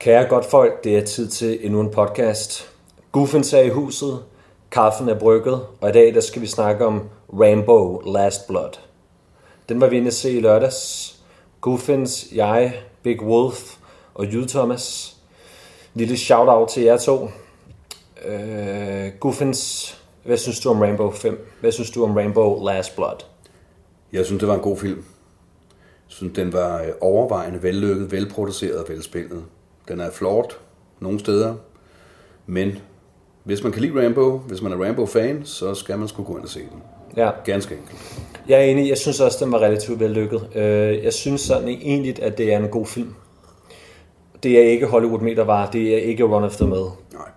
Kære godt folk, det er tid til endnu en podcast. Guffen er i huset, kaffen er brygget, og i dag der skal vi snakke om Rainbow Last Blood. Den var vi inde at se i lørdags. Guffins, jeg, Big Wolf og Jude Thomas. Lille shout-out til jer to. Øh, uh, Guffins, hvad synes du om Rainbow 5? Hvad synes du om Rainbow Last Blood? Jeg synes, det var en god film. Jeg synes, den var øh, overvejende vellykket, velproduceret og velspillet. Den er flot nogle steder, men hvis man kan lide Rambo, hvis man er Rambo-fan, så skal man sgu gå ind og se den. Ja. Ganske enkelt. Jeg er enig. Jeg synes også, den var relativt vellykket. Øh, Jeg synes sådan egentlig, at det er en god film. Det er ikke Hollywood metervare. Det er ikke Run After Med. Nej.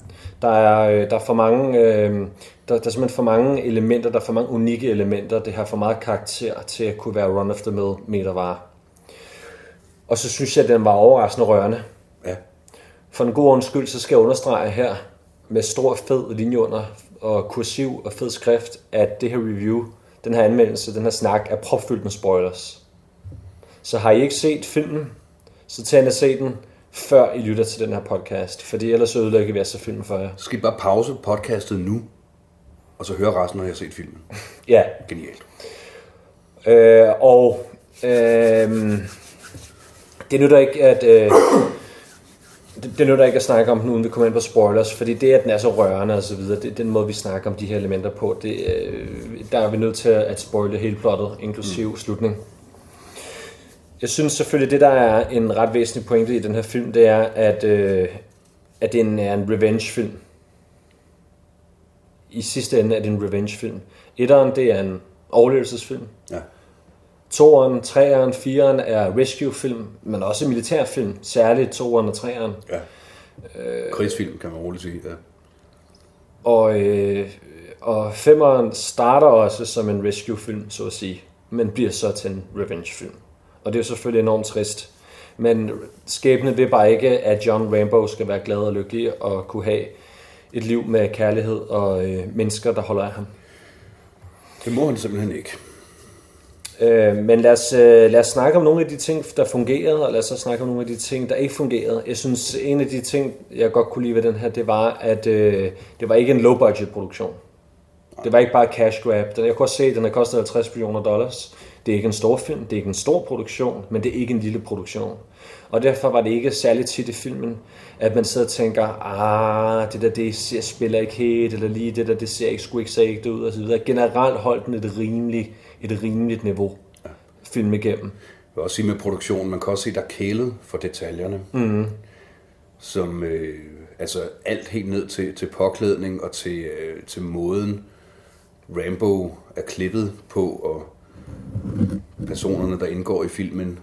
Der er, øh, der er for mange, øh, der, der er simpelthen for mange elementer, der er for mange unikke elementer. Det har for meget karakter til at kunne være Run After Med metervare. Og så synes jeg, at den var overraskende rørende. For en god ordens skyld, så skal jeg understrege her med stor fed linje under og kursiv og fed skrift, at det her review, den her anmeldelse, den her snak er propfyldt med spoilers. Så har I ikke set filmen, så tag ind og se den, før I lytter til den her podcast, fordi ellers så ødelægger vi altså filmen for jer. Så skal I bare pause podcastet nu, og så høre resten, når jeg har set filmen. Ja, Genialt. øh, og øh, det nytter ikke, at... Øh, det, det nytter ikke at snakke om den, uden vi kommer ind på spoilers, fordi det, at den er så rørende og så videre, det den måde, vi snakker om de her elementer på. Det, øh, der er vi nødt til at spoile hele plottet, inklusiv mm. slutning. Jeg synes selvfølgelig, det der er en ret væsentlig pointe i den her film, det er, at, øh, at det er en, er en revenge-film. I sidste ende er det en revenge-film. Etteren, det er en overlevelsesfilm. Ja. Toeren, treeren, fireren er rescue-film, men også militærfilm, særligt toeren og treeren. ja. Øh... Krigsfilm, kan man roligt sige. Ja. Og, øh, og femeren starter også som en rescue-film, så at sige, men bliver så til en revenge-film. Og det er jo selvfølgelig enormt trist. Men skæbnen vil bare ikke, at John Rambo skal være glad og lykkelig og kunne have et liv med kærlighed og øh, mennesker, der holder af ham. Det må han simpelthen ikke. Øh, men lad os, øh, lad os snakke om nogle af de ting, der fungerede, og lad os så snakke om nogle af de ting, der ikke fungerede. Jeg synes, en af de ting, jeg godt kunne lide ved den her, det var, at øh, det var ikke en low-budget produktion. Det var ikke bare cash grab. Den- Jeg kunne også se, at den har kostet 50 millioner dollars. Det er ikke en stor film, det er ikke en stor produktion, men det er ikke en lille produktion. Og derfor var det ikke særligt tit i filmen, at man sidder og tænker, ah, det der, det ser, spiller ikke helt, eller lige det der, det ser ikke, sgu ikke så ægte ud, og så videre. Generelt holdt den et rimeligt, et rimeligt niveau film igennem. Jeg vil også sige med produktionen, man kan også se, der er kælet for detaljerne. Mm. Som, øh, altså alt helt ned til, til påklædning og til, øh, til måden Rambo er klippet på, og personerne, der indgår i filmen,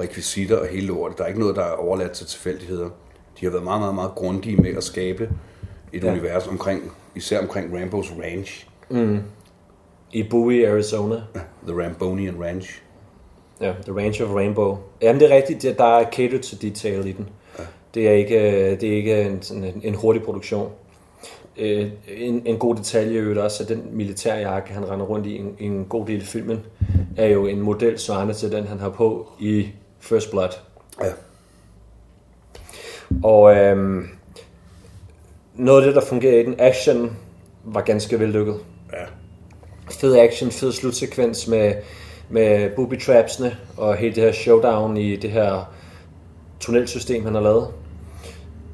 rekvisitter og hele lortet. Der er ikke noget, der er overladt til tilfældigheder. De har været meget, meget, meget grundige med at skabe et Ja. ja. univers omkring, især omkring Rambos Ranch. I Bowie, Arizona. The Rambonian Ranch. Ja, The Range of Rainbow. Jamen, det er rigtigt, der er catered to detail i den. Det er ikke, øh, det er ikke en, en, en hurtig produktion. Øh, En, en god detalje i øvrigt også, at den militærjakke, han render rundt i en, en god del af filmen, er jo en model svarende til den, han har på i First Blood. Ja. Og øhm, noget af det, der fungerer i den, action var ganske vellykket. Ja fed action, fed slutsekvens med, med booby trapsene og hele det her showdown i det her tunnelsystem, han har lavet.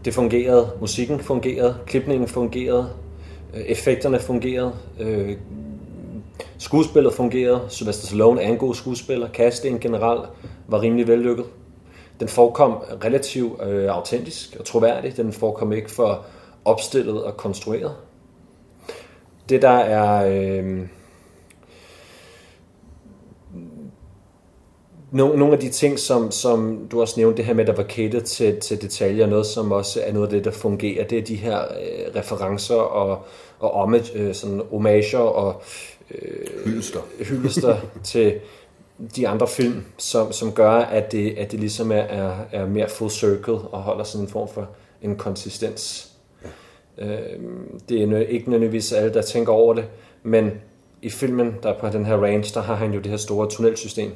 Det fungerede, musikken fungerede, klipningen fungerede, øh, effekterne fungerede, øh, skuespillet fungerede, Sylvester Stallone er en god skuespiller, casting generelt var rimelig vellykket. Den forekom relativt øh, autentisk og troværdig, den forekom ikke for opstillet og konstrueret. Det der er... Øh, nogle, nogle af de ting, som, som du også nævnte, det her med, der var catered til, til detaljer, noget som også er noget af det, der fungerer, det er de her øh, referencer og, og homage, øh, sådan homager og Hyldester. hyldester til de andre film, som, som gør, at det, at det ligesom er, er, er mere full circle og holder sådan en form for en konsistens. Ja. Øhm, det er nø- ikke nødvendigvis alle, der tænker over det, men i filmen, der er på den her range, der har han jo det her store tunnelsystem.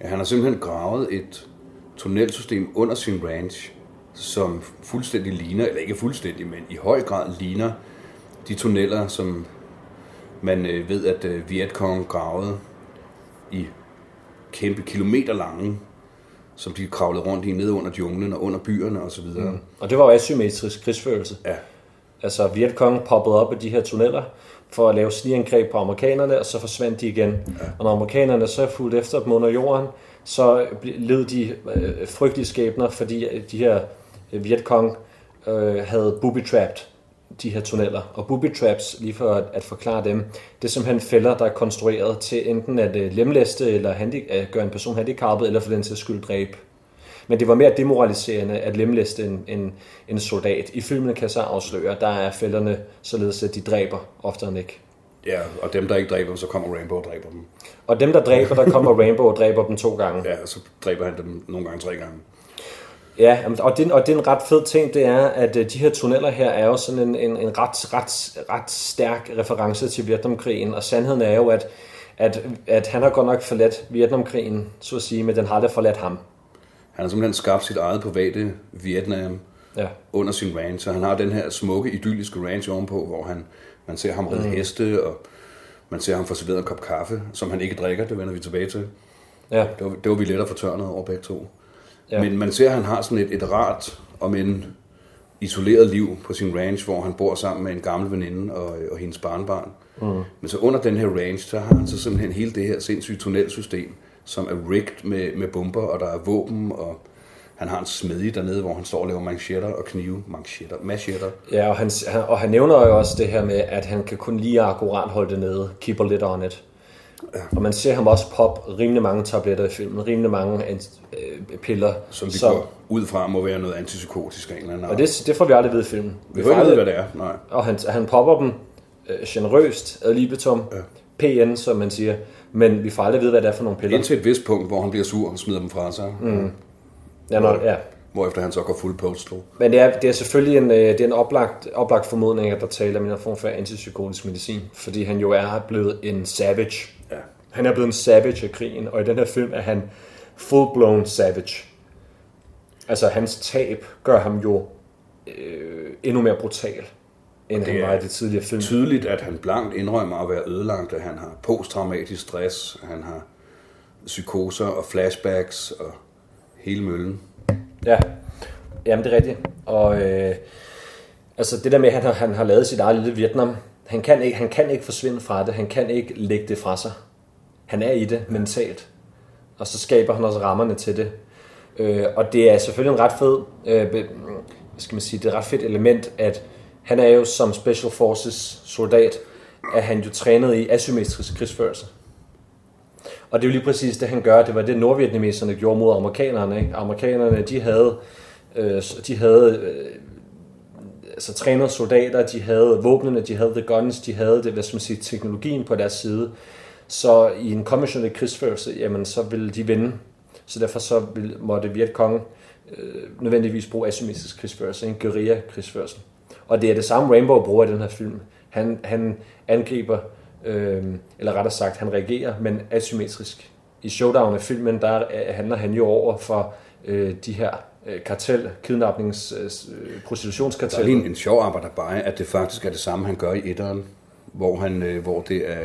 Ja, han har simpelthen gravet et tunnelsystem under sin ranch, som fuldstændig ligner, eller ikke fuldstændig, men i høj grad ligner de tunneller, som man øh, ved, at øh, Vietcong gravede i kæmpe kilometer lange, som de kravlede rundt i nede under junglen og under byerne osv. Mm. Og det var jo asymmetrisk krigsførelse. Ja, Altså Vietcong poppede op i de her tunneller for at lave snigangreb på amerikanerne, og så forsvandt de igen. Ja. Og når amerikanerne så fulgte efter dem under jorden, så led de øh, frygtelige skæbner, fordi øh, de her øh, Vietcong øh, havde booby-trapped de her tunneller. Og booby-traps, lige for at, at forklare dem, det er simpelthen fælder, der er konstrueret til enten at øh, lemlæste eller handi- at gøre en person handicappet, eller for den til skyld dræbe. Men det var mere demoraliserende at lemlæste en, en, en soldat. I filmen kan så afsløre, der er fælderne således, at de dræber oftere end ikke. ja, og dem, der ikke dræber dem, så kommer Rainbow og dræber dem. Og dem, der dræber, der kommer Rainbow og dræber dem to gange. Ja, så dræber han dem nogle gange tre gange. Ja, og det, og det er en ret fed ting, det er, at øh, de her tunneller her er jo sådan en, en, en ret, ret, ret stærk reference til Vietnamkrigen, og sandheden er jo, at, at, at han har godt nok forladt Vietnamkrigen, så at sige, men den har aldrig forladt ham. Han har simpelthen skabt sit eget private Vietnam Ja. under sin ranch, så han har den her smukke, idylliske ranch ovenpå, hvor han, man ser ham ride mm. heste, og man ser ham få serveret en kop kaffe, som han ikke drikker, det vender vi tilbage til. Ja, Det var, det var vi lettere fortørnet over begge to. Ja. Men man ser, at han har sådan et, et rart, om en isoleret liv på sin ranch, hvor han bor sammen med en gammel veninde og, og hendes barnbarn. Mm. Men så under den her ranch, så har han så simpelthen hele det her sindssyge tunnelsystem, som er rigged med, med bomber, og der er våben, og han har en smedje dernede, hvor han står og laver manchetter og knive. Manchetter, machetter. ja og, han, han, og han nævner jo også det her med, at han kan kun lige akkurat holde det nede, keep a lid on it. Ja. Og man ser ham også pop rimelig mange tabletter i filmen, rimelig mange øh, piller. Som vi går ud fra må være noget antipsykotisk af en eller anden Og det, det får vi aldrig ved i filmen. Vi får ikke vide, hvad det er. Nej. Og han, han popper dem øh, generøst, ad libitum, ja. PN, som man siger. Men vi får aldrig vide, hvad det er for nogle piller. Indtil et vist punkt, hvor han bliver sur og smider dem fra sig. Mm. Ja, når, ja. Hvorefter han så går fuld postal. Men det er, det er selvfølgelig en, øh, det er en oplagt, oplagt formodning, at der taler om en form for antipsykotisk medicin. Fordi han jo er blevet en savage. Ja. Han er blevet en savage af krigen, og i den her film er han full-blown savage. Altså hans tab gør ham jo øh, endnu mere brutal, end han Det var i det tidligere film. Tydeligt, at han blankt indrømmer at være ødelagt, at han har posttraumatisk stress, han har psykoser og flashbacks og hele møllen. Ja, jamen det er rigtigt. Og øh, altså det der med, at han har, han har lavet sit eget lille Vietnam, han kan, ikke, han kan ikke forsvinde fra det, han kan ikke lægge det fra sig. Han er i det mentalt. Og så skaber han også rammerne til det. Øh, og det er selvfølgelig en ret fed, øh, hvad skal man sige, det er et ret fedt element, at han er jo som Special Forces soldat, er han jo trænet i asymmetrisk krigsførelse. Og det er jo lige præcis det, han gør. Det var det, nordvietnameserne gjorde mod amerikanerne. Ikke? Amerikanerne, de havde, øh, de havde øh, altså, trænede soldater, de havde våbnene, de havde the guns, de havde det, hvad skal man sige, teknologien på deres side. Så i en konventionel krigsførelse, jamen, så ville de vinde. Så derfor så ville, måtte Vietcong øh, nødvendigvis bruge asymmetrisk krigsførelse, en guerilla-krigsførelse. Og det er det samme Rainbow bruger i den her film. Han, han angriber, øh, eller rettere sagt, han reagerer, men asymmetrisk. I showdown af filmen, der øh, handler han jo over for øh, de her øh, kartel, kidnappings, øh, Der er prostitutionskartel. lige en, en sjov arbejder bare, at det faktisk er det samme, han gør i etteren, hvor, han, øh, hvor det er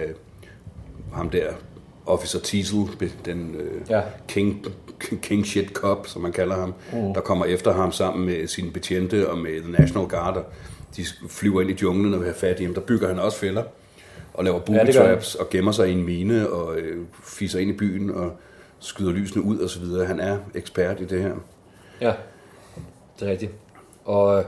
ham der, Officer Teasel, den øh, Ja. king, king shit cop, som man kalder ham, mm. der kommer efter ham sammen med sine betjente og med The National Guard, de flyver ind i junglen og vil have fat i ham. Der bygger han også fælder og laver booby han. traps og gemmer sig i en mine og øh, fiser ind i byen og skyder lysene ud og så videre. Han er ekspert i det her. Ja, det er rigtigt. Og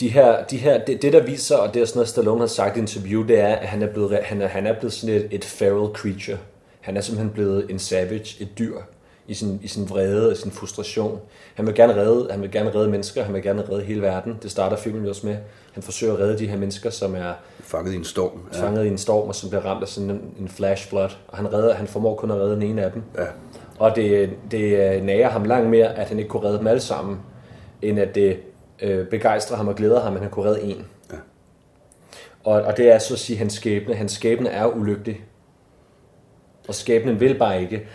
de her, de her, det, det, der viser, og det er sådan noget, Stallone har sagt i interview, det er, at han er blevet, han er, han er blevet sådan et, et feral creature. Han er simpelthen blevet en savage, et dyr, i sin, i sin vrede og sin frustration. Han vil, gerne redde, han vil gerne redde mennesker, han vil gerne redde hele verden. Det starter filmen også med. Han forsøger at redde de her mennesker, som er Fanget i en storm. ja. fanget i en storm, og som bliver ramt af sådan en, en flash flood. Og han, redder, han formår kun at redde den ene af dem. Ja. Og det, det øh, nager ham langt mere, at han ikke kunne redde dem alle sammen, end at det øh, begejstrer ham og glæder ham, at han kunne redde en. Ja. Og, og det er så at sige hans skæbne. Hans skæbne er ulykkelig. Og skæbnen vil bare ikke.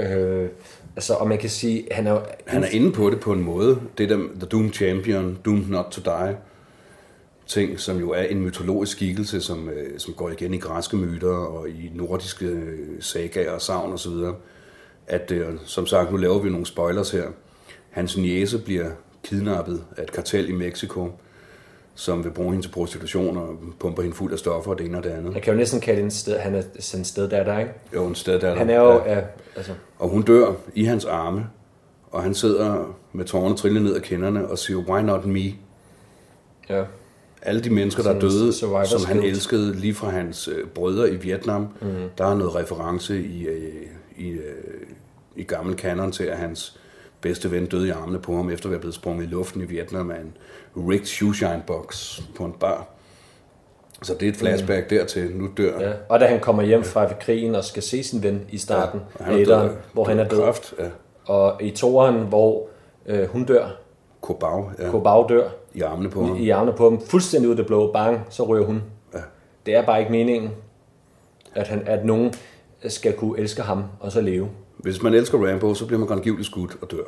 Øh, Altså, og man kan sige, han er jo... Han er inde på det på en måde. Det der The Doom Champion, Doomed Not to Die, ting, som jo er en mytologisk skikkelse, som, øh, som går igen i græske myter og i nordiske øh, sagaer og savn osv. At, øh, som sagt, nu laver vi nogle spoilers her. Hans niece bliver kidnappet af et kartel i Mexico, som vil bruge hende til prostitution og pumper hende fuld af stoffer og det ene og det andet. Man kan jo næsten kalde en sted, han er sådan der, der, ikke? Jo, en sted der. Han er jo, ja, altså, Og hun dør i hans arme, og han sidder med tårerne trillende ned ad kinderne og siger, why not me? ja. Alle de mennesker, der er døde, som han elskede lige fra hans øh, brødre i Vietnam, mm. der er noget reference i, øh, i, øh, i gammel kanon til, at hans bedste ven døde i armene på ham, efter at være blevet sprunget i luften i Vietnam af en rigged shoeshine box på en bar. Så det er et flashback mm. dertil. Nu dør ja. Og da han kommer hjem fra krigen og skal se sin ven i starten, ja, etteren, af- hvor han er død. Kræft, ja. Og i toeren, hvor øh, hun dør, Kobau, ja. Kobau dør, I armene på ham. i armene på ham, fuldstændig ud af det blå, bang, så ryger hun. Ja. Det er bare ikke meningen, at, han, at nogen skal kunne elske ham og så leve. Hvis man elsker Rambo, så bliver man grangivligt skudt og dør.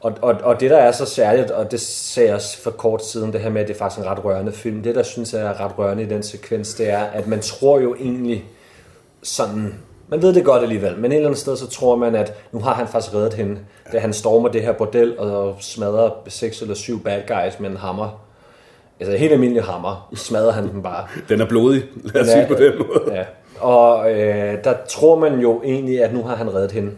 Og, og, og det, der er så særligt, og det sagde jeg også for kort siden, det her med, at det er faktisk en ret rørende film, det, der synes jeg er ret rørende i den sekvens, det er, at man tror jo egentlig sådan, man ved det godt alligevel, men et eller andet sted, så tror man, at nu har han faktisk reddet hende, da han stormer det her bordel og smadrer seks eller syv bad guys med en hammer. Altså helt almindelig hammer, smadrer han dem bare. Den er blodig, lad os Den sige er- på den måde. Ja. Og øh, der tror man jo egentlig, at nu har han reddet hende.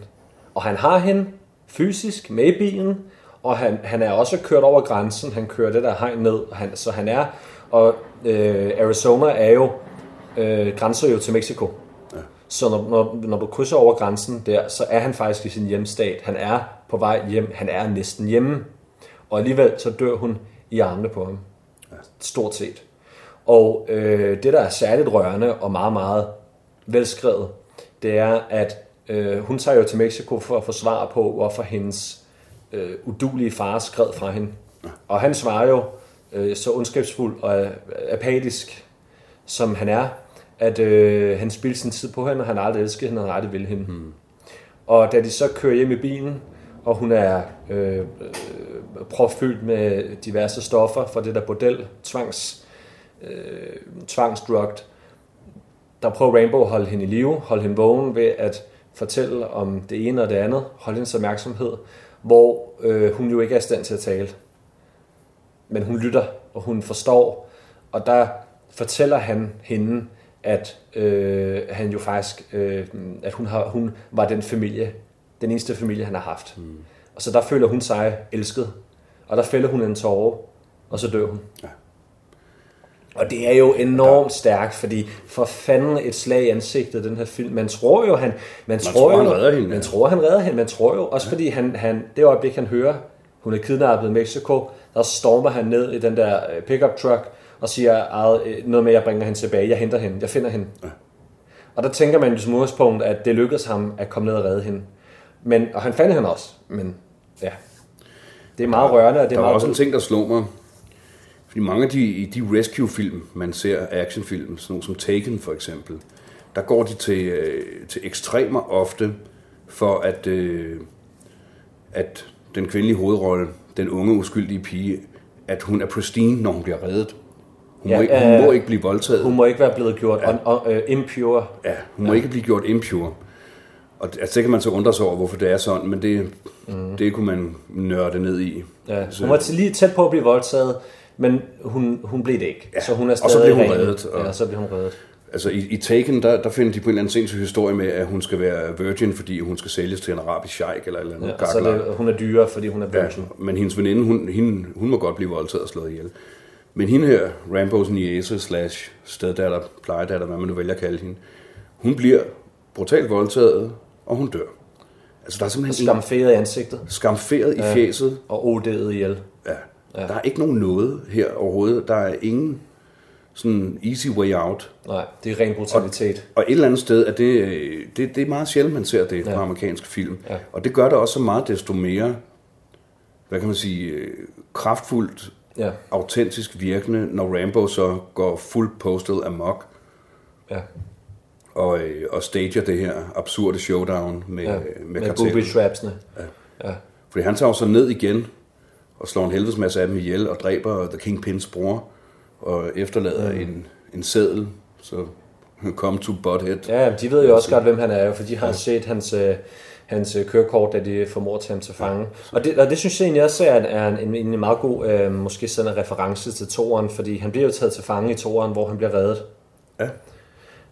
Og han har hende fysisk med i bilen, og han, han er også kørt over grænsen. Han kører det der hegn ned, og han, så han er... Og øh, Arizona er jo øh, grænser jo til Mexico. Ja. Så når, når, når du krydser over grænsen der, så er han faktisk i sin hjemstat. Han er på vej hjem. Han er næsten hjemme. Og alligevel så dør hun i armene på ham. Stort set. Og øh, det, der er særligt rørende og meget, meget velskrevet, det er, at øh, hun tager jo til Mexico for at få svar på, hvorfor hendes øh, udulige far skred fra hende. Og han svarer jo øh, så ondskabsfuld og øh, apatisk, som han er, at øh, han spildte sin tid på hende, og han aldrig elsket hende, og han aldrig vil hende. Hmm. Og da de så kører hjem i bilen, og hun er øh, øh, propfyldt med diverse stoffer fra det der bordel, tvangs, øh, tvangsdrugt, der prøver Rainbow at holde hende i live, holde hende vågen ved at fortælle om det ene og det andet, holde hendes opmærksomhed, hvor øh, hun jo ikke er i stand til at tale. Men hun lytter, og hun forstår, og der fortæller han hende, at øh, han jo faktisk, øh, at hun, har, hun var den familie, den eneste familie, han har haft. Mm. Og så der føler hun sig elsket, og der fælder hun en tårer, og så dør hun. Ja. Og det er jo enormt stærkt, fordi for fanden et slag i ansigtet, den her film. Man tror jo, han, man, tror, tror, jo, han redder hende, Man ja. tror, han redder hende. Man tror jo, også fordi han, han, det øjeblik, han hører, hun er kidnappet i Mexico, der stormer han ned i den der øh, pickup truck og siger "Ej, øh, noget med, at jeg bringer hende tilbage. Jeg henter hende. Jeg finder hende. Ja. Og der tænker man jo som udgangspunkt, at det lykkedes ham at komme ned og redde hende. Men, og han fandt hende også. Men ja, det er meget rørende, og det Der er var meget også en ting, der slog mig. Fordi mange af de, de rescue-film, man ser, actionfilm, sådan nogle som Taken for eksempel, der går de til, øh, til ekstremer ofte, for at, øh, at den kvindelige hovedrolle, den unge uskyldige pige, at hun er pristine, når hun bliver reddet. Hun, Ja, må, ikke, hun øh, må ikke blive voldtaget. Hun må ikke være blevet gjort ja. on, on, uh, impure. Ja, hun må ikke blive gjort impure. Og det- altså, det kan man så undre sig over, hvorfor det er sådan, men det, mm. det kunne man nørde ned i. Ja, Så- hun var til lige tæt på at blive voldtaget, men hun, hun blev det ikke. Ja. Så hun er og så stadig blev hun ren. reddet, og- Ja, og så blev hun reddet. Altså i, i Taken, der, der finder de på en eller anden sindssyg historie med, at hun skal være virgin, fordi hun skal sælges til en arabisk sheik eller eller andet. Ja, og så det, hun er dyre, fordi hun er ja, virgin. men hendes veninde, hun, hende, hun må godt blive voldtaget og slået ihjel. Men hende her, Rambos niece slash steddatter, plejedatter, hvad man nu vælger at kalde hende, hun bliver brutalt voldtaget, og hun dør. Altså der er simpelthen en Skamferet i ansigtet skamferet i fjeset. og odedet ihjel. Ja. Ja. Der er ikke nogen noget her overhovedet. Der er ingen sådan easy way out. Nej, det er ren brutalitet. Og et eller andet sted er det, øh, det, det er meget sjældent, man ser det ja. på amerikanske film. Ja. Og det gør det også så meget desto mere, hvad kan man sige, øh, kraftfuldt, Ja, autentisk virkende, når Rambo så går fuld postal amok. ja. og, øh, og stager det her absurde showdown med, Ja, med, med, booby trapsene. Ja. ja. Fordi han tager jo så ned igen og slår en helvedes masse af dem ihjel og dræber The Kingpins bror og efterlader mm. en, en seddel. Så come to Butthead. Ja, de ved jo også godt, hvem han er, for de har set hans, øh, hans øh, kørekort, da de formår at tage ham til fange. Og det, og det synes jeg egentlig også er en, er en, en, meget god, øh, måske sådan en reference til toeren, fordi han bliver jo taget til fange i toeren, hvor han bliver reddet. Ja.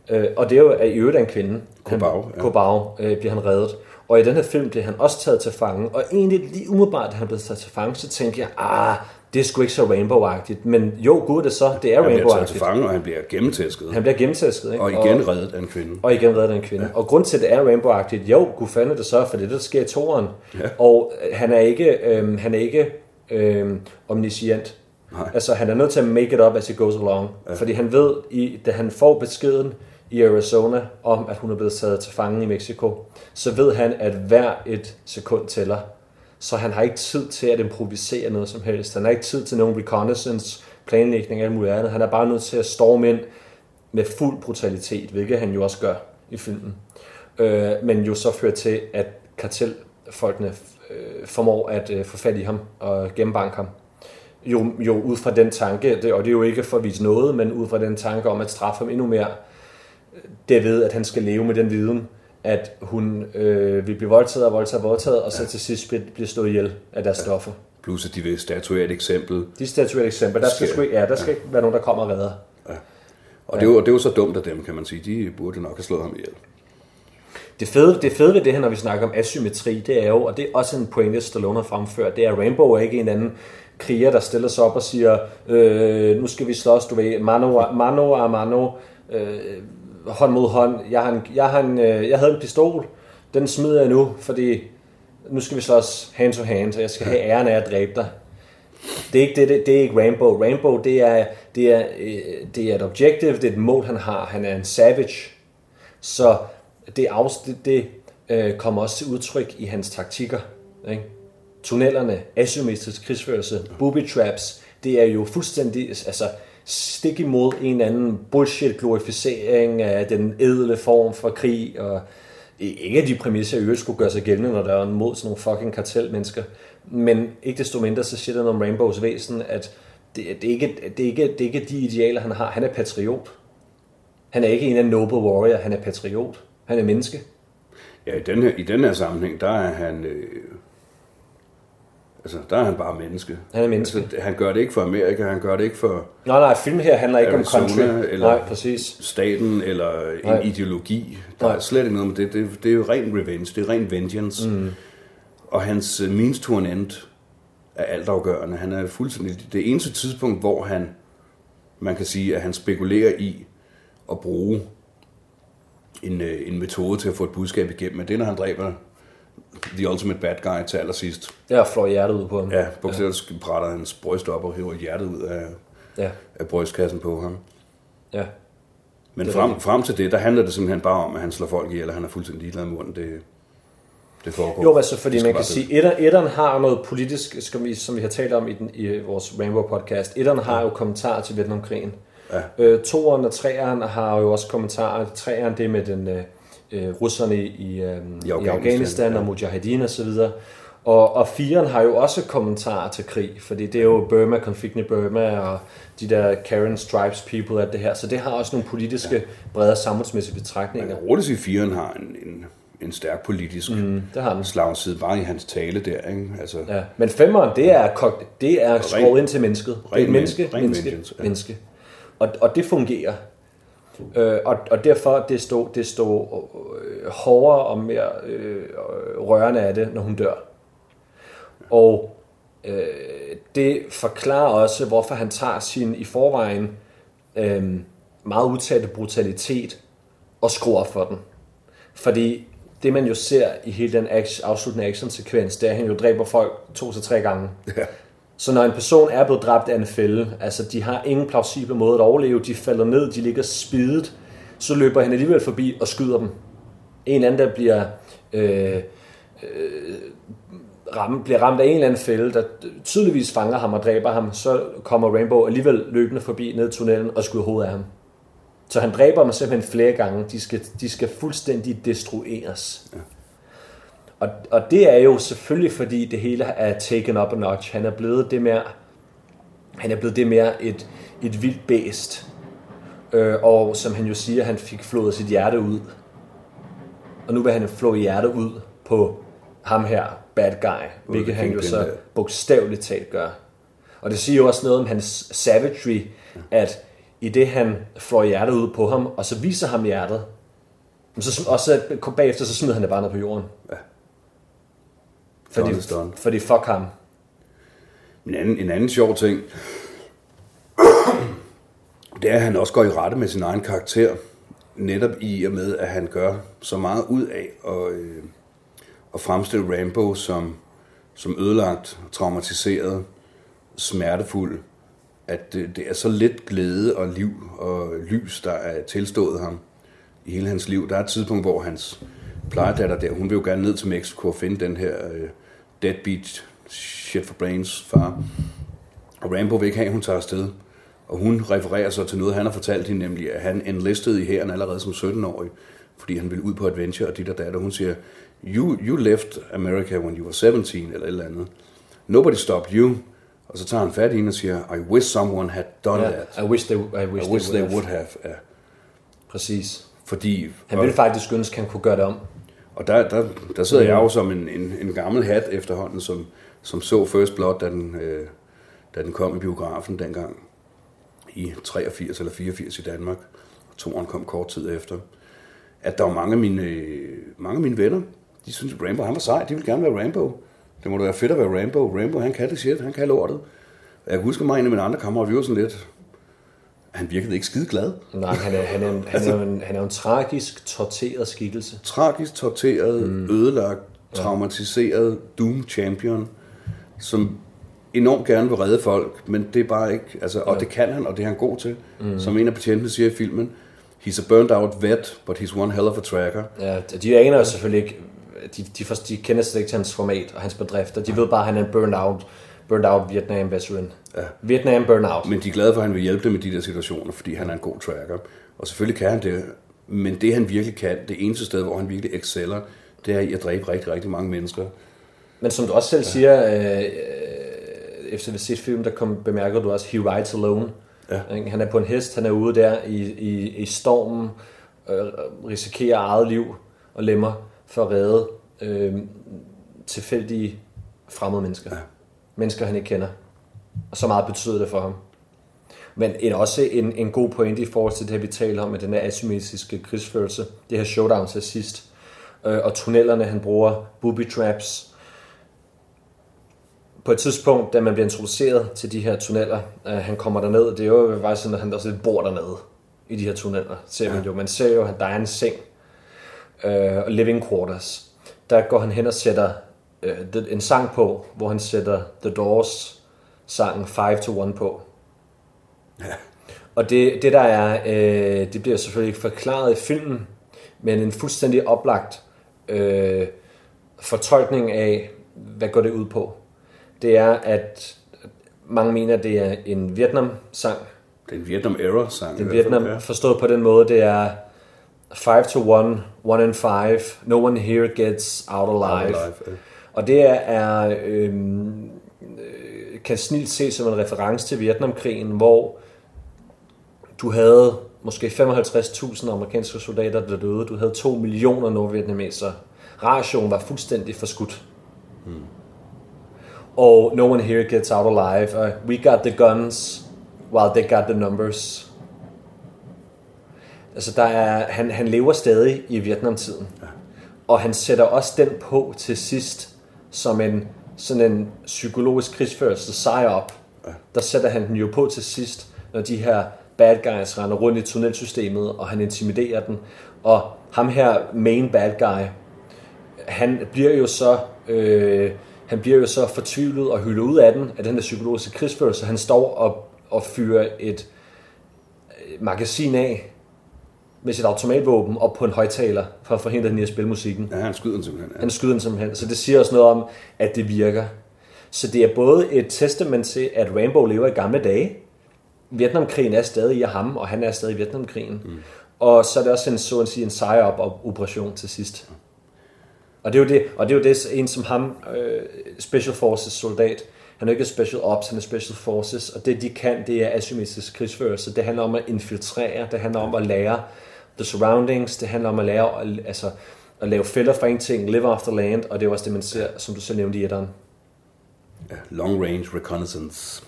Øh, og det er jo i øvrigt af en kvinde. Kobau, ja. Kobau øh, bliver han reddet. Og i den her film bliver han også taget til fange. Og egentlig lige umiddelbart, da han blev taget til fange, så tænkte jeg, ah, det er sgu ikke så Rainbow-agtigt. Men jo, gud det så, det er Han bliver taget til Rainbow-agtigt. fange, og han bliver gennemtæsket. Han bliver gennemtæsket, ikke? Og igen reddet af en kvinde. og igen redder en kvinde. Ja. Og grund til, at det er Rainbow-agtigt, jo, gud fanden det så, for det er der sker i toeren. Ja. Og øh, han er ikke, øhm, han er ikke øhm, omniscient. Nej. Altså, han er nødt til at make it up as he goes along. Ja. Fordi han ved, i, da han får beskeden i Arizona om, at hun er blevet taget til fange i Mexico, så ved han, at hver et sekund tæller. Så han har ikke tid til at improvisere noget som helst. Han har ikke tid til nogen reconnaissance, planlægning og alt muligt andet. Han er bare nødt til at storme ind med fuld brutalitet, hvilket han jo også gør i filmen. Øh, men jo så fører til, at kartelfolkene øh, formår at øh, få fat i ham og gennembanke ham. Jo, jo ud fra den tanke, det, og det er jo ikke for at vise noget, men ud fra den tanke om at straffe ham endnu mere, det ved, at han skal leve med den viden, at hun øh, vil blive voldtaget og voldtaget og voldtaget, og så til sidst bliver, bliver slået ihjel af deres stoffer. Plus at de vil statuere et eksempel. De statuerer et eksempel. Der skal, Skal- ja, der skal ikke være nogen, der kommer og redder. Og det, er jo, det jo så dumt af dem, kan man sige. De burde nok have slået ham ihjel. Det fede, det fede ved det her, når vi snakker om asymmetri, det er jo, og det er også en pointe, Stallone har fremført, det er, at Rainbow er ikke en anden kriger, der stiller sig op og siger, øh, nu skal vi slås, du ved, mano, a- mano a mano, øh, hånd mod hånd. Jeg, har en, jeg, har en, øh, jeg havde en pistol, den smider jeg nu, fordi nu skal vi slås hand to hand, så jeg skal have æren af at dræbe dig. Det er ikke, det, det, det er ikke Rainbow. Rainbow, det er, det, er, øh, det er et objective, det er et mål, han har. Han er en savage. Så det, det, det øh, kommer også til udtryk i hans taktikker. Ikke? Tunnelerne, asymmetrisk krigsførelse, booby traps, det er jo fuldstændig altså, stik imod en eller anden bullshit-glorificering af den edle form for krig, og ikke at de præmisser i øvrigt skulle gøre sig gældende, når der er mod sådan nogle fucking kartelmennesker. Men ikke desto mindre, så siger det om Rainbows væsen, at det, det, er ikke, det, er ikke, det er ikke de idealer, han har. Han er patriot. Han er ikke en af noble warrior, han er patriot. Han er menneske. Ja, i den her, i den her sammenhæng, der er han... Øh, altså, der er han bare menneske. Han er menneske. Altså, han gør det ikke for Amerika, han gør det ikke for Nej, nej, film her handler ikke Arizona, om country. eller- Nej, præcis. staten eller en Nej. ideologi. Der Nej. er slet ikke noget med det. det. Det er jo ren revenge, det er ren vengeance. Mm. Og hans øh, means to an end er altafgørende. Han er fuldstændig... Det eneste tidspunkt, hvor han, man kan sige, at han spekulerer i at bruge en, øh, en metode til at få et budskab igennem, men det er, når han dræber The Ultimate Bad Guy til allersidst. Der flår hjertet ud på ham. Ja, bogstaveligt brætter hans bryst op og hiver hjertet ud af, Ja, af brystkassen på ham. ja. Men Det frem, frem til det, der handler det simpelthen bare om, at han slår folk ihjel, og han er fuldstændig ligeglad med munden. Det, det foregår. Jo, altså fordi man kan sige, etteren, etteren har noget politisk, skal vi, som vi har talt om i, den, i vores Rainbow podcast. Etteren har jo kommentarer til Vietnamkrigen. Ja. Øh, toeren og treeren har jo også kommentarer. Treeren, det med den, øh, øh, russerne i, i, øh, i Afghanistan, Afghanistan ja. og Mujahedin og så videre. Og, og firen har jo også kommentarer til krig, fordi det er jo Burma, konflikten i Burma, og de der Karen Stripes people, alt det her. Så det har også nogle politiske, brede samfundsmæssige betragtninger. Man kan roligt sige, at Firen har en, en, en stærk politisk mm, Det har den. slagside, bare i hans tale der. Ikke? Altså, Ja, men femeren, det er, det er skåret ind til mennesket. Det er et ren menneske, men- ren menneske, ja. menneske. Og, og det fungerer. Øh, og, og derfor det står det står øh, hårdere og mere øh, rørende af det, når hun dør. Og øh, det forklarer også, hvorfor han tager sin i forvejen øh, meget udtalte brutalitet og skruer for den. Fordi det man jo ser i hele den action, afsluttende actionsekvens, det er, at han jo dræber folk to til tre gange. ja. Så når en person er blevet dræbt af en fælde, altså de har ingen plausible måde at overleve, de falder ned, de ligger spidet, så løber han alligevel forbi og skyder dem. En eller anden, der bliver, øh, øh, ramt, bliver ramt af en eller anden fælde, der tydeligvis fanger ham og dræber ham, så kommer Rainbow alligevel løbende forbi ned i tunnelen og skyder hovedet af ham. Så han dræber dem simpelthen flere gange. De skal, de skal fuldstændig destrueres. Ja. Og, og det er jo selvfølgelig, fordi det hele er taken up a notch. Han er blevet det mere, han er blevet det mere et, et vildt bæst. Øh, og som han jo siger, han fik flået sit hjerte ud. Og nu vil han flå hjertet ud på ham her, bad guy, hvilket han jo så bogstaveligt talt gør. Og det siger jo også noget om hans savagery, at i det han flår hjertet ud på ham, og så viser ham hjertet, så, og så bagefter så smider han det bare ned på jorden. Ja. Fordi, fordi fuck ham. En anden, en anden sjov ting, det er, at han også går i rette med sin egen karakter. Netop i og med, at han gør så meget ud af at, øh, at fremstille Rambo som, som ødelagt, traumatiseret, smertefuld. At det, det er så lidt glæde og liv og lys, der er tilstået ham i hele hans liv. Der er et tidspunkt, hvor hans plejedatter der, hun vil jo gerne ned til Mexico og finde den her øh, deadbeat shit for brains far. Og Rambo vil ikke have, at hun tager afsted. Og hun refererer så til noget, han har fortalt hende, nemlig at han enlistede i hæren allerede som 17-årig, fordi han ville ud på adventure, og dit og dat, og hun siger, you, you left America when you were 17, eller et eller andet. Nobody stopped you. Og så tager han fat i hende og siger, I wish someone had done yeah, that. I wish they, I wish I wish they, would, they would have. have. Ja. Præcis. Fordi, han ville faktisk ønske, at han kunne gøre det om. Og der, der, der sidder jeg jo som en, en, en gammel hat efterhånden, som, som så First Blood, da den, øh, da den kom i biografen dengang i 83 eller 84 i Danmark. Toren kom kort tid efter. At der var mange af mine, mange af mine venner, de synes, at Rambo han var sej. De ville gerne være Rambo. Det må da være fedt at være Rambo. Rambo, han kan det shit. Han kan lortet. Jeg kan huske mig, en af mine andre kammerater, vi var sådan lidt, han virkede ikke skide glad. Nej, han er, han er, en, han er, en, han er en tragisk, torteret skikkelse. Tragisk, torteret, mm. ødelagt, traumatiseret Doom Champion, som enormt gerne vil redde folk, men det er bare ikke, altså, og ja. det kan han, og det er han god til. Mm. Som en af betjentene siger i filmen, he's a burned out vet, but he's one hell of a tracker. Ja, de aner jo selvfølgelig ikke, de, de, de, de kender slet ikke til hans format og hans bedrifter. De ved bare, at han er en burned out, burned out Vietnam veteran. Ja. Vietnam burnout. Men de er glade for, at han vil hjælpe dem i de der situationer, fordi han er en god tracker. Og selvfølgelig kan han det, men det han virkelig kan, det eneste sted, hvor han virkelig exceller, det er i at dræbe rigtig, rigtig mange mennesker. Men som du også selv ja. siger, øh, efter vi set film, der kom, bemærker du også, he rides alone. Ja. Han er på en hest, han er ude der i, i, i stormen, øh, risikerer eget liv og lemmer for at redde øh, tilfældige fremmede mennesker. Ja. Mennesker, han ikke kender. Og så meget betyder det for ham. Men en, også en, en god pointe i forhold til det vi taler om, med den her asymmetriske krigsførelse. Det her showdown til sidst. Øh, og tunnelerne, han bruger booby traps. På et tidspunkt, da man bliver introduceret til de her tunneller, øh, han kommer derned, det er jo faktisk sådan, at han også bor dernede i de her tunneller. Ser man, jo. man ser jo, at der er en seng øh, og living quarters. Der går han hen og sætter øh, en sang på, hvor han sætter The Doors sangen 5 to 1 på. Ja. Og det, det der er, øh, det bliver selvfølgelig forklaret i filmen, men en fuldstændig oplagt øh, fortolkning af, hvad går det ud på. Det er, at mange mener, at det er en Vietnam-sang. Det er en Vietnam-era-sang. Det er Vietnam, ja. forstået på den måde, det er 5 to 1, 1 in 5, no one here gets out alive. Out alive ja. Og det er, øh, kan snilt ses som en reference til Vietnamkrigen, hvor du havde måske 55.000 amerikanske soldater, der døde. Du havde 2 millioner nordvietnamesere. Rationen var fuldstændig forskudt. Hmm. Og no one here gets out alive. Uh, we got the guns, while they got the numbers. Altså, der er, han, han lever stadig i Vietnamtiden. Ja. Og han sætter også den på til sidst, som en sådan en psykologisk krigsførelse sejr op. Ja. Der sætter han den jo på til sidst, når de her bad guys render rundt i tunnelsystemet, og han intimiderer den. Og ham her, main bad guy, han bliver jo så... Øh, han bliver jo så fortvivlet og hyldet ud af den, af den der psykologiske krigsførelse. Han står og, og fyrer et magasin af, med sit automatvåben op på en højtaler for at forhindre den i at spille musikken. Ja, han skyder den simpelthen. Ja. Han skyder den simpelthen. Så det siger også noget om, at det virker. Så det er både et testament til, at Rainbow lever i gamle dage, Vietnamkrigen er stadig i ham, og han er stadig i Vietnamkrigen. Mm. Og så er det også en, så at sige, en sejre-op-operation til sidst. Og det er jo det, og det er jo det, en som ham, øh, Special Forces soldat, han er ikke Special Ops, han er Special Forces, og det de kan, det er asymmetrisk krigsførelse. Det handler om at infiltrere, det handler om at lære the surroundings, det handler om at lære, altså, at lave fælder for en ting, live off the land, og det er også det, man ser, som du så nævnte i etteren. Long range reconnaissance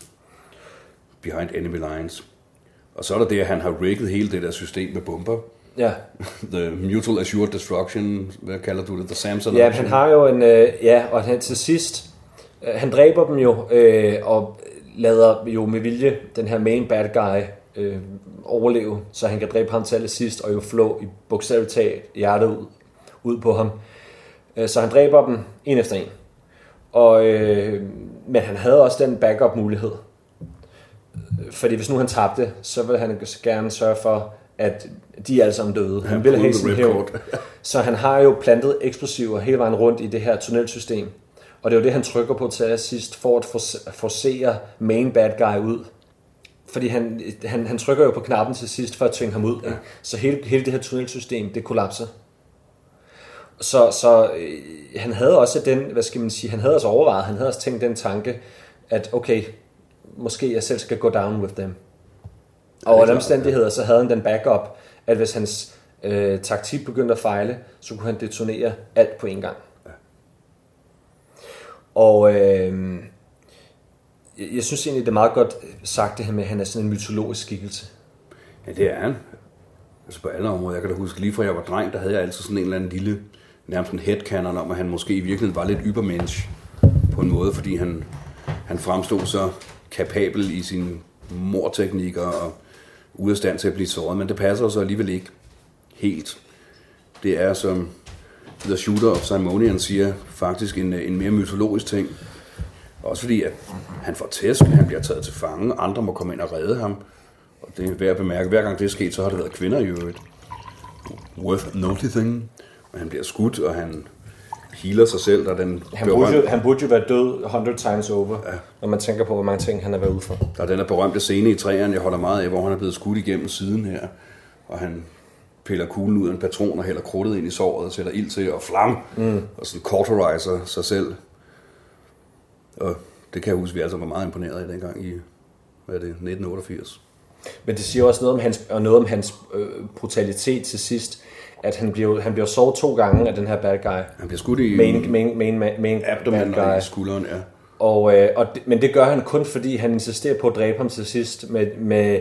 behind enemy lines. Og så er der det, at han har rigget hele det der system med bomber. Ja. The Mutual Assured Destruction, hvad kalder du det? The Samson Ja, han har jo en, øh, ja, og han til sidst, han dræber dem jo, øh, og lader jo med vilje den her main bad guy øh, overleve, så han kan dræbe ham til allersidst, og jo flå i bogstaveligt talt hjertet ud, ud på ham. Øh, så han dræber dem en efter en. Og, øh, men han havde også den backup mulighed. Fordi hvis nu han tabte, så ville han gerne sørge for, at de er alle sammen døde. Han ville have sin hævn. Så han har jo plantet eksplosiver hele vejen rundt i det her tunnelsystem. Og det er jo det, han trykker på til sidst, for at forsere main bad guy ud. Fordi han, han, han trykker jo på knappen til sidst, for at tvinge ham ud. Ja. Så hele, hele det her tunnelsystem, det kollapser. Så, så øh, han havde også den, hvad skal man sige, han havde også overvejet, han havde også tænkt den tanke, at okay, måske jeg selv skal gå down with them. Og under omstændigheder, så havde han den backup, at hvis hans øh, taktik begyndte at fejle, så kunne han detonere alt på en gang. Og øh, jeg synes egentlig, det er meget godt sagt det her med, at han er sådan en mytologisk skikkelse. Ja, det er han. Altså på alle områder. Jeg kan da huske, lige fra jeg var dreng, der havde jeg altid sådan en eller anden lille, nærmest en headcanon om, at han måske i virkeligheden var lidt ybermensch på en måde, fordi han, han fremstod så kapabel i sine morteknikker og ude af stand til at blive såret, men det passer så alligevel ikke helt. Det er, som The Shooter of Simonian siger, faktisk en, en mere mytologisk ting. Også fordi, at han får tæsk, han bliver taget til fange, andre må komme ind og redde ham. Og det er værd at bemærke, hver gang det er sket, så har det været kvinder i øvrigt. Worth noticing. Og han bliver skudt, og han healer sig selv, der den han burde, jo, han burde jo være død 100 times over, ja. når man tænker på, hvor mange ting han har været ude for. Der er den der berømte scene i træerne, jeg holder meget af, hvor han er blevet skudt igennem siden her, og han piller kuglen ud af en patron og hælder krudtet ind i såret og sætter ild til og flam, mm. og sådan cauterizer sig selv. Og det kan jeg huske, vi altså var meget imponeret af dengang i hvad er det, 1988. Men det siger også noget om hans, og noget om hans øh, brutalitet til sidst at han bliver, han bliver såret to gange af den her bad guy. Han bliver skudt i main, main, main, main, main abdomen bad guy. i skulderen, ja. Og, øh, og, men det gør han kun, fordi han insisterer på at dræbe ham til sidst med, med,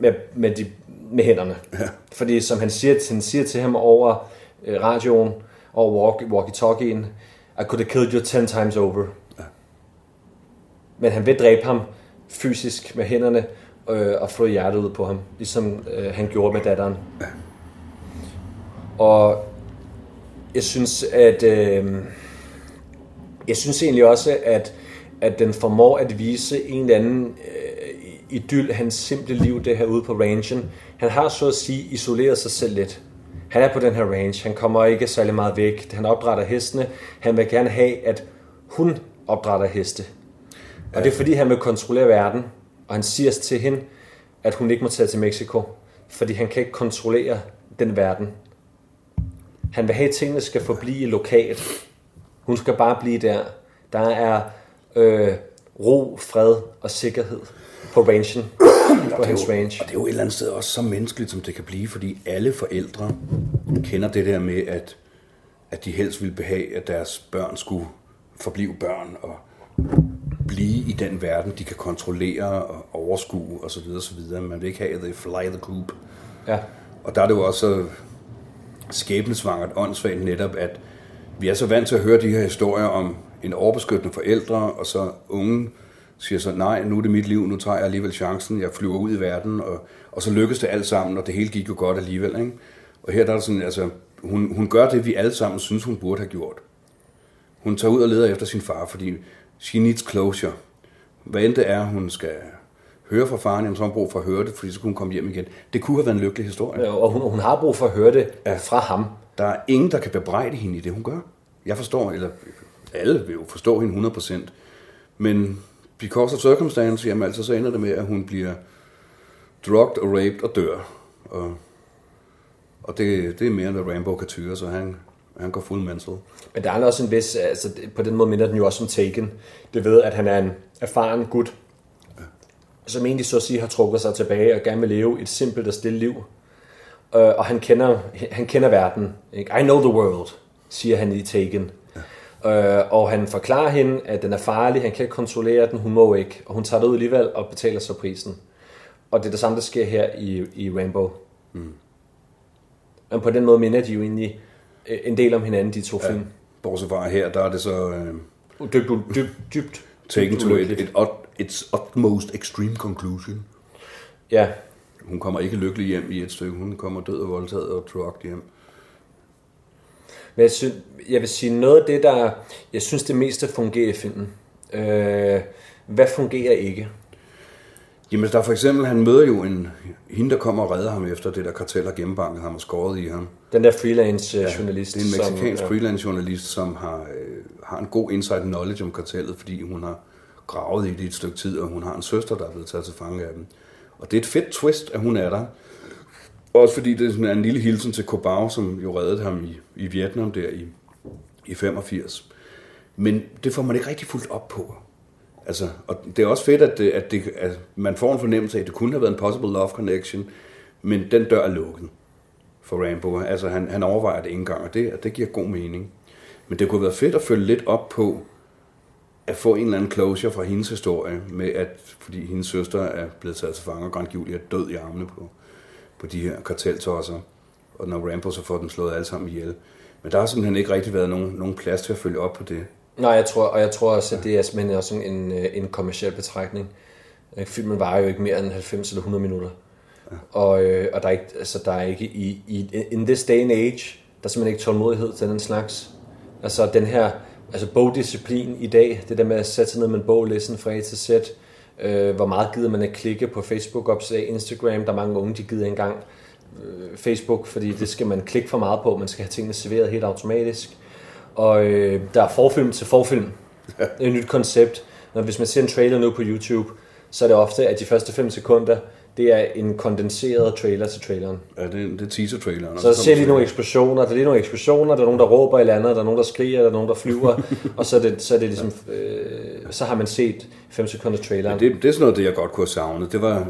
med, med, de, med hænderne. Ja. Fordi som han siger, han siger til ham over øh, radioen, over walkie-talkie'en, I could have killed you ten times over. Ja. Men han vil dræbe ham fysisk med hænderne øh, og få hjertet ud på ham, ligesom øh, han gjorde med datteren. Ja. Og jeg synes, at øh, jeg synes egentlig også, at, at den formår at vise en eller anden øh, idyll, hans simple liv, det her ude på rangen. Han har så at sige isoleret sig selv lidt. Han er på den her range. Han kommer ikke særlig meget væk. Han opdrætter hestene. Han vil gerne have, at hun opdrætter heste. Og det er fordi, han vil kontrollere verden. Og han siger til hende, at hun ikke må tage til Mexico. Fordi han kan ikke kontrollere den verden. Han vil have, at tingene skal forblive lokalt. Hun skal bare blive der. Der er øh, ro, fred og sikkerhed på rangen, på hans range. Og det er jo et eller andet sted også så menneskeligt, som det kan blive, fordi alle forældre kender det der med, at, at de helst vil behage, at deres børn skulle forblive børn og blive i den verden, de kan kontrollere og overskue osv. osv. Man vil ikke have, they fly the coop. Ja. Og der er det jo også skæbnesvangert åndssvagt netop, at vi er så vant til at høre de her historier om en overbeskyttende forældre, og så unge siger så, nej, nu er det mit liv, nu tager jeg alligevel chancen, jeg flyver ud i verden, og, og så lykkes det alt sammen, og det hele gik jo godt alligevel. Ikke? Og her der er det sådan, altså, hun, hun gør det, vi alle sammen synes, hun burde have gjort. Hun tager ud og leder efter sin far, fordi she needs closure. Hvad end det er, hun skal høre fra faren, jamen, så har hun brug for at høre det, fordi så kunne hun komme hjem igen. Det kunne have været en lykkelig historie. Ja, og hun, hun har brug for at høre det ja. fra ham. Der er ingen, der kan bebrejde hende i det, hun gør. Jeg forstår, eller alle vil jo forstå hende 100%, men because of circumstance, jamen altså så ender det med, at hun bliver drugged og raped og dør. Og, og det, det er mere, end hvad Rambo kan tyre, så han, han går fuld mental. Men der er også en vis, altså på den måde minder den jo også om Taken. Det ved, at han er en erfaren gut, som egentlig så at sige har trukket sig tilbage og gerne vil leve et simpelt og stille liv. Øh, og han kender, han kender verden. Ikke? I know the world, siger han i Taken. Øh, og han forklarer hende, at den er farlig, han kan ikke kontrollere den, hun må ikke. Og hun tager det ud alligevel og betaler så prisen. Og det er det samme, der sker her i, i Rainbow. Mm. Men på den måde minder de jo egentlig øh, en del om hinanden, de to ja. film. Bortset fra her, der er det så... Øh, dybt, dybt, dybt, taken to it, it, its utmost extreme conclusion. Ja. Hun kommer ikke lykkelig hjem i et stykke. Hun kommer død og voldtaget og drugged hjem. Men jeg, synes, jeg vil sige, noget af det, der... Jeg synes, det meste fungerer i filmen. Øh, hvad fungerer ikke? Jamen, der for eksempel, han møder jo en, hende, der kommer og redder ham efter det der kartel har gennembanket ham og skåret i ham. Den der freelance ja, journalist. Det er en meksikansk som, ja. freelance journalist, som har, øh, har en god inside knowledge om kartellet, fordi hun har gravet i det et stykke tid, og hun har en søster, der er blevet taget til fange af dem. Og det er et fedt twist, at hun er der. Også fordi det er en lille hilsen til Kobau, som jo reddede ham i, i Vietnam der i, i 85. Men det får man ikke rigtig fuldt op på. Altså, og det er også fedt, at, det, at, det, at man får en fornemmelse af, at det kunne have været en possible love connection, men den dør er lukket for Rambo. Altså, han, han overvejer det ikke engang, og det, og det giver god mening. Men det kunne have været fedt at følge lidt op på, at få en eller anden closure fra hendes historie, med at, fordi hendes søster er blevet taget til fange, og Grand Julia er død i armene på, på de her karteltosser, og når Rambo så får dem slået alle sammen ihjel. Men der har simpelthen ikke rigtig været nogen, nogen plads til at følge op på det. Nej, jeg tror, og jeg tror også, at det er simpelthen også en, øh, en kommersiel betragtning. Øh, filmen var jo ikke mere end 90 eller 100 minutter. Ja. Og, øh, og der er ikke, altså, der er ikke i, i, in this day and age, der er simpelthen ikke tålmodighed til den slags. Altså den her, altså bogdisciplin i dag, det der med at sætte sig ned med en bog, læse fra A til Z, øh, hvor meget gider man at klikke på Facebook-opslag, Instagram, der er mange unge, de gider engang øh, Facebook, fordi det skal man klikke for meget på, man skal have tingene serveret helt automatisk. Og øh, der er forfilm til forfilm. Ja. Det er et nyt koncept. Når hvis man ser en trailer nu på YouTube, så er det ofte, at de første 5 sekunder, det er en kondenseret trailer til traileren. Ja, det, er, det er teaser-traileren. Så ser lige nogle eksplosioner, der er lige nogle eksplosioner, der er nogen, der råber i landet, der er nogen, der skriger, der er nogen, der flyver, og så er det, så er det ligesom, øh, så har man set 5 sekunder traileren. Ja, det, det er sådan noget, det jeg godt kunne have savnet. Det var,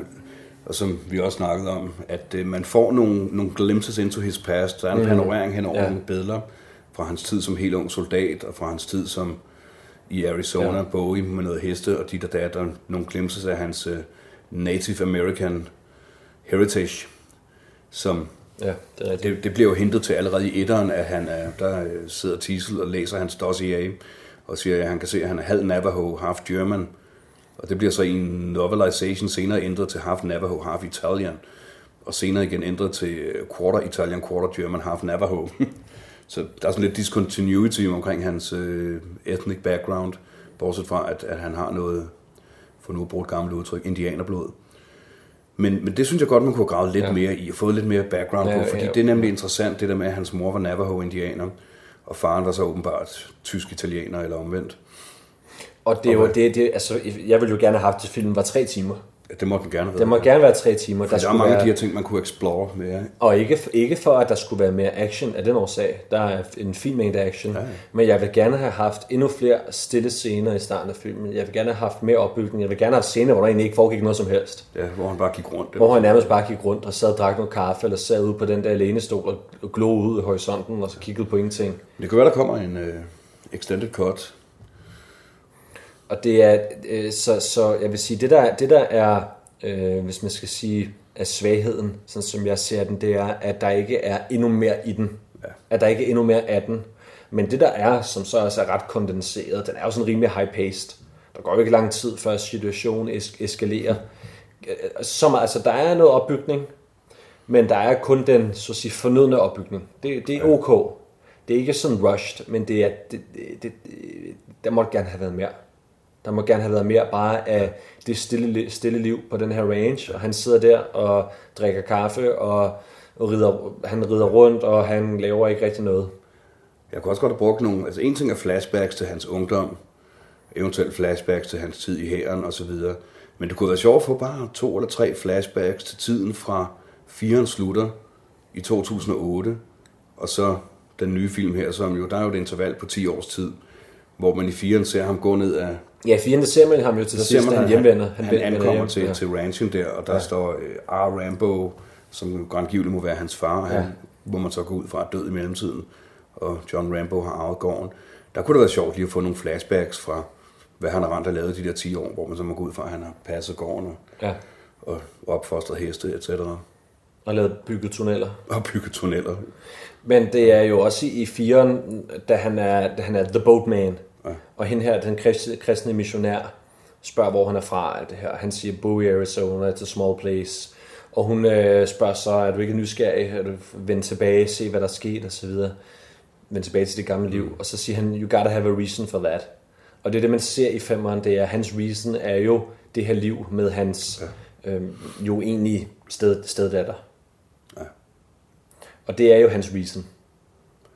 og som vi også snakkede om, at øh, man får nogle, nogle glimpses into his past. Der er en mm. panorering hen over ja. nogle billeder fra hans tid som helt ung soldat, og fra hans tid som i Arizona, ja. Bowie med noget heste, og dit og dat, og nogle glimpses af hans uh, Native American heritage, som Ja, det, er det, det bliver jo hentet til allerede i etteren, at han er, der øh, sidder Tiesel og læser hans dossier, og siger, at han kan se, at han er halv Navajo, half German. Og det bliver så i en novelization senere ændret til half Navajo, half Italian. Og senere igen ændret til øh, quarter Italian, quarter German, half Navajo. Så der er sådan lidt discontinuity omkring hans øh, ethnic background, bortset fra, at, at han har noget, for nu at bruge et gammelt udtryk, indianerblod. Men, men det synes jeg godt, man kunne grave lidt ja. mere i, og få lidt mere background ja, på, fordi ja, ja. det er nemlig interessant, det der med, at hans mor var Navajo-indianer, og faren var så åbenbart tysk-italiener eller omvendt. Og det er jo det, det, altså, jeg ville jo gerne have haft, at filmen var tre timer. Det må den gerne være. Det må gerne være tre timer. der, der er mange være... af de her ting, man kunne explore mere. Og ikke, ikke for, at der skulle være mere action af den årsag. Der er en fin mængde action. Ja, ja. Men jeg vil gerne have haft endnu flere stille scener i starten af filmen. Jeg vil gerne have haft mere opbygning. Jeg vil gerne have scener, hvor der egentlig ikke foregik noget som helst. Ja, hvor han bare gik rundt. Hvor han nærmest bare gik rundt og sad og drak noget kaffe, eller sad ude på den der lænestol og glå ud i horisonten, og så kiggede på ingenting. Det kan være, der kommer en uh, extended cut og det er, øh, så, så jeg vil sige, det der, det der er, øh, hvis man skal sige, er svagheden, sådan som jeg ser den, det er, at der ikke er endnu mere i den. Ja. At der ikke er endnu mere af den. Men det der er, som så også er ret kondenseret, den er jo sådan rimelig high-paced. Der går jo ikke lang tid, før situationen es- eskalerer. Som, altså, der er noget opbygning, men der er kun den så at sige, fornødne opbygning. Det, det er ok. Det er ikke sådan rushed, men det er, det, det, det, der måtte gerne have været mere. Der må gerne have været mere bare af det stille, stille liv på den her range, og han sidder der og drikker kaffe, og, og rider, han rider rundt, og han laver ikke rigtig noget. Jeg kunne også godt have brugt nogle... Altså en ting er flashbacks til hans ungdom, eventuelt flashbacks til hans tid i hæren og så videre. Men det kunne være sjovt at få bare to eller tre flashbacks til tiden fra 4'eren slutter i 2008, og så den nye film her, som jo, der er jo et interval på 10 års tid, hvor man i 4'eren ser ham gå ned af... Ja, 4'eren, der ser man ham jo til Der sidst, man, han hjemvender. han, vender han ankommer til, Ja. til ranchen der, og der ja. står uh, R. Rambo, som grandgiveligt må være hans far, han, Ja. hvor man så går ud fra død i mellemtiden, og John Rambo har arvet gården. Der kunne det være sjovt lige at få nogle flashbacks fra, hvad han har rent og lavet de der 10 år, hvor man så må gå ud fra, at han har passet gården og, Ja, og opfostret heste, etc. og lavet bygget tunneller. Og bygget tunneller. Men det er jo også i firen, da han er, da han er The Boatman. Ja. Og hende her, den kristne, missionær, spørger, hvor han er fra. Det her. Han siger, Bowie, Arizona, it's a small place. Og hun øh, spørger så, er du ikke nysgerrig? Er du vendt tilbage, se hvad der er sket og så videre. Vend tilbage til det gamle liv. Og så siger han, you gotta have a reason for that. Og det er det, man ser i femmeren, det er, hans reason er jo det her liv med hans ja. øhm, jo egentlig sted, steddatter. Ja. Og det er jo hans reason.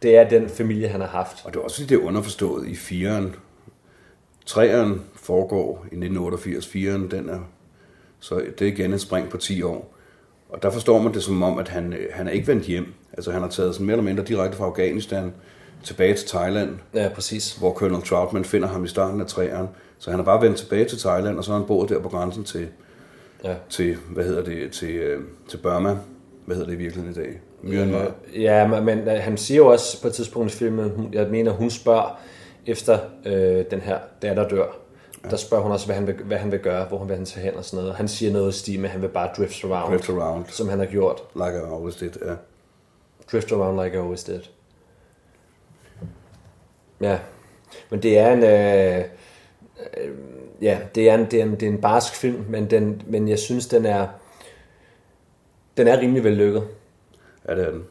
Det er den familie, han har haft. Og det er også det er underforstået i 4'eren. 3'eren foregår i 1988, 4'eren den er, så det er igen et spring på 10 år. Og der forstår man det som om, at han, øh, han er ikke vendt hjem. Altså han har taget sådan mere eller mindre direkte fra Afghanistan tilbage til Thailand, Ja, præcis. hvor Colonel Troutman finder ham i starten af 3'eren. Så han er bare vendt tilbage til Thailand, og så har han boet der på grænsen til, Ja. til hvad hedder det, til, øh, til Burma. Hvad hedder det i virkeligheden i dag? Myanmar. Ja, men, men øh, han siger jo også på et tidspunkt i filmen, hun, jeg mener, hun spørger efter øh, den her datter dør. Ja. Der spørger hun også, hvad han, vil, hvad han vil gøre, hvor han vil han tage hen og sådan noget. Han siger noget i stil med, at han vil bare drift around, Drift around, som han har gjort. like I always did. Ja. Drift around like I always did. Ja, men det er en... Øh, øh, ja, det er en, det er en, det er en barsk film, men, den, men jeg synes, den er, den er rimelig vellykket. ja, det er den.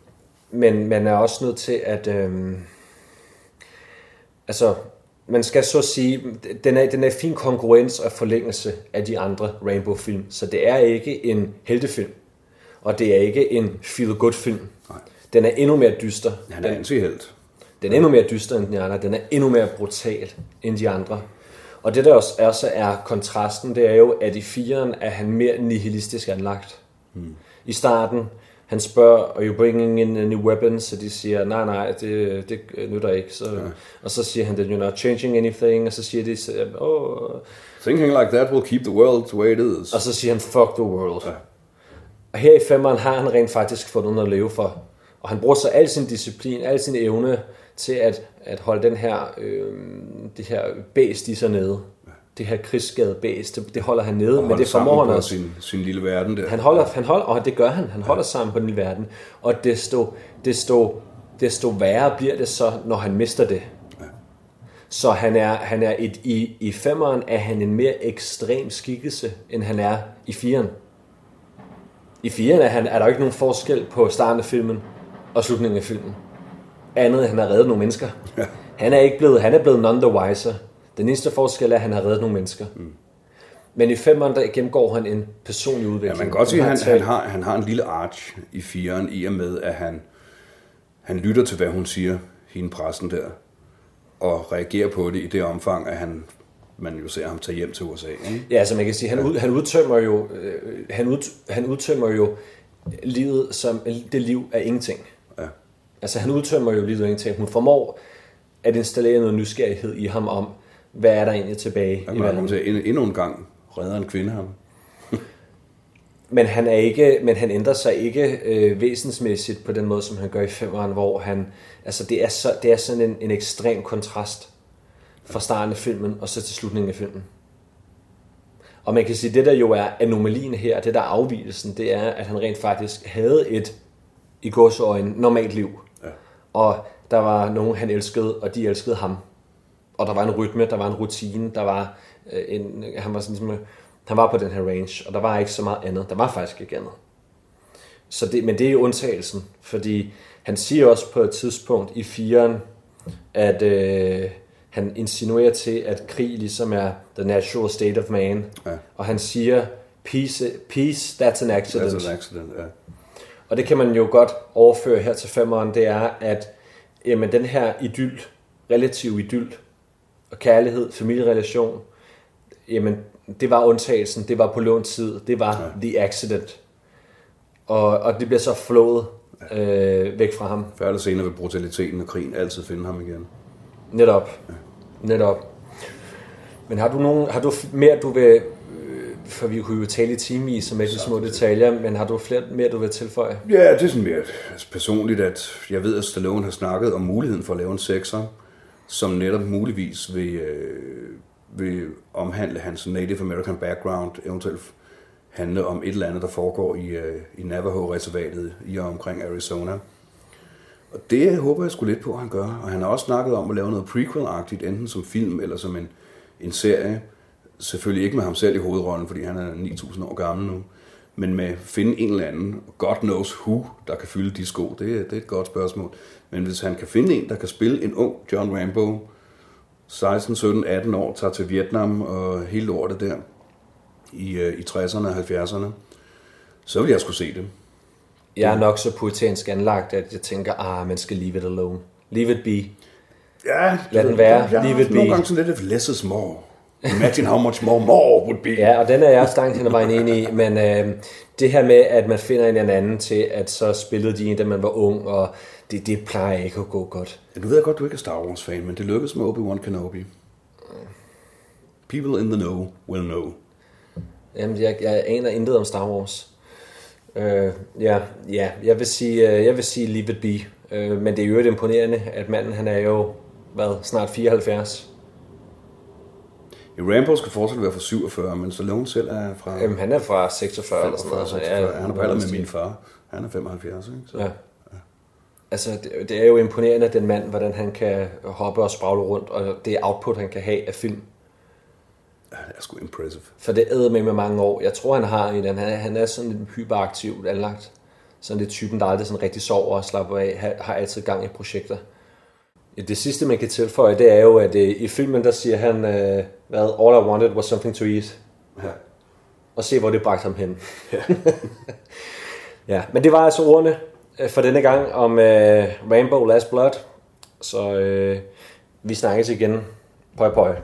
Men man er også nødt til at... Øhm, altså, man skal så sige, den er, den er fin konkurrence og forlængelse af de andre Rainbow-film. Så det er ikke en heltefilm, og det er ikke en feel-good-film. Den er endnu mere dyster. Han er antihelt. Den er endnu mere dyster end de andre. Den er endnu mere brutal end de andre. Og det der også er, så er kontrasten, det er jo, at i firen er han mere nihilistisk anlagt. Hmm. I starten, han spørger, are you bringing in any weapons? Så de siger, nej, nej, det, det nytter ikke. Så, ja. Og så siger han, you're not changing anything. Og så siger de, oh, Thinking like that will keep the world the way it is. og så siger han, fuck the world. Ja. Og her i femmeren har han rent faktisk fået noget at leve for. Og han bruger så al sin disciplin, al sin evne til at, at holde den her, øh, det her bæst i sig nede. Det her krigsskade bæst, det, det holder han nede, Og men det formår han også. sin, sin lille verden der. Han holder, han holder, og det gør han. Han holder sammen på den verden. Og desto, desto, desto værre bliver det så, når han mister det. Så han er, han er et, i, i femmeren er han en mere ekstrem skikkelse, end han er i firen. I firen er, han, er der jo ikke nogen forskel på starten af filmen og slutningen af filmen. Andet han har reddet nogle mennesker. Ja. Han er ikke blevet, han er blevet none the wiser. Den eneste forskel er, at han har reddet nogle mennesker. Mm. Men i femmeren, der gennemgår han en personlig udvikling. Ja, man kan godt sige, at han, har han, har, han har en lille arch i firen, i og med, at han, han lytter til, hvad hun siger, hende præsten der, og reagerer på det i det omfang, at han, man jo ser ham tage hjem til USA. Ikke? Ja, altså man kan sige, han, ud, han udtømmer jo, øh, han, ud, han udtømmer jo livet som det liv af ingenting. Ja. Altså han udtømmer jo livet af ingenting. Hun formår at installere noget nysgerrighed i ham om, hvad er der egentlig tilbage Han i verden. til endnu, endnu en gang redder en kvinde ham. Men han, er ikke, men han ændrer sig ikke øh, væsensmæssigt på den måde, som han gør i femmeren, hvor han, altså det er, så, det er sådan en, en ekstrem kontrast fra starten af filmen og så til slutningen af filmen. Og man kan sige, det der jo er anomalien her, det der er afvielsen, det er, at han rent faktisk havde et, i godsøjne, normalt liv. Ja. Og der var nogen, han elskede, og de elskede ham. Og der var en rytme, der var en rutine, der var øh, en, han var sådan ligesom, han var på den her range, og der var ikke så meget andet. Der var faktisk ikke andet. Så det, men det er jo undtagelsen, fordi han siger også på et tidspunkt i firen, at øh, han insinuerer til, at krig ligesom er the natural state of man. Ja. Og han siger, peace, peace that's an accident. Altså en accident, ja. Og det kan man jo godt overføre her til femmeren, det er, at jamen, den her idyl, relativ idyl, og kærlighed, familierelation, jamen, det var undtagelsen, det var på lånt tid, det var ja. the accident. Og, og det bliver så flået øh, væk fra ham. Før eller senere vil brutaliteten og krigen altid finde ham igen. Netop. Ja. Netop. Men har du nogen, har du mere, du vil, øh, for vi kunne jo tale i timevis med de små detaljer, men har du flere mere, du vil tilføje? Ja, det er sådan mere altså personligt, at jeg ved, at Stallone har snakket om muligheden for at lave en sekser, som netop muligvis vil, øh, vil omhandle hans Native American background, eventuelt handle om et eller andet, der foregår i, øh, i Navajo-reservatet i og omkring Arizona. Og det håber jeg skulle lidt på, at han gør. Og han har også snakket om at lave noget prequel-agtigt, enten som film eller som en, en serie. Selvfølgelig ikke med ham selv i hovedrollen, fordi han er 9000 år gammel nu. Men med at finde en eller anden, God knows who, der kan fylde de sko, det, det er et godt spørgsmål. Men hvis han kan finde en, der kan spille en ung John Rambo, 16, 17, 18 år, tager til Vietnam og hele lortet der, i, øh, i 60'erne og 70'erne, så vil jeg skulle se det. Jeg er nok så puritansk anlagt, at jeg tænker, ah, man skal leave it alone. Leave it be. Ja, Lad den være. Ja, leave it be. Nogle gange sådan lidt, less is more. Imagine how much more more would be. Ja, og den er jeg stangt hen ad vejen enig i, men øh, det her med, at man finder en eller anden til, at så spillede de en, da man var ung, og det, det plejer ikke at gå godt. Ja, nu ved jeg godt, du ikke er Star Wars-fan, men det lykkedes med Obi-Wan Kenobi. People in the know will know. Jamen, jeg, jeg aner intet om Star Wars. Øh, ja, ja, jeg vil sige, øh, jeg vil sige leave it be. Øh, men det er jo et imponerende, at manden han er jo, hvad, snart 74. I Rambo skal fortsat være fra 47, men Stallone selv er fra... Jamen, han er fra 46 eller sådan 45, noget. 46. Ja, Han er på alder med min far. Han er 75, ikke? Så. Ja. Altså, det, det er jo imponerende, den mand, hvordan han kan hoppe og spragle rundt, og det output, han kan have af film. Ja, det er sgu impressive. For det æder med med mange år. Jeg tror, han har en, han han er sådan lidt hyperaktivt anlagt. Sådan lidt typen, der aldrig sådan rigtig sover og slapper af, har, har altid gang i projekter. Det sidste, man kan tilføje, det er jo, at øh, i filmen, der siger han, øh, hvad, all I wanted was something to eat. Ja. Og se, hvor det bragte ham hen. Ja. ja, men det var altså ordene Øh, for denne gang om øh, Rainbow Last Blood. Så øh, vi snakkes igen. Pøj, pøj.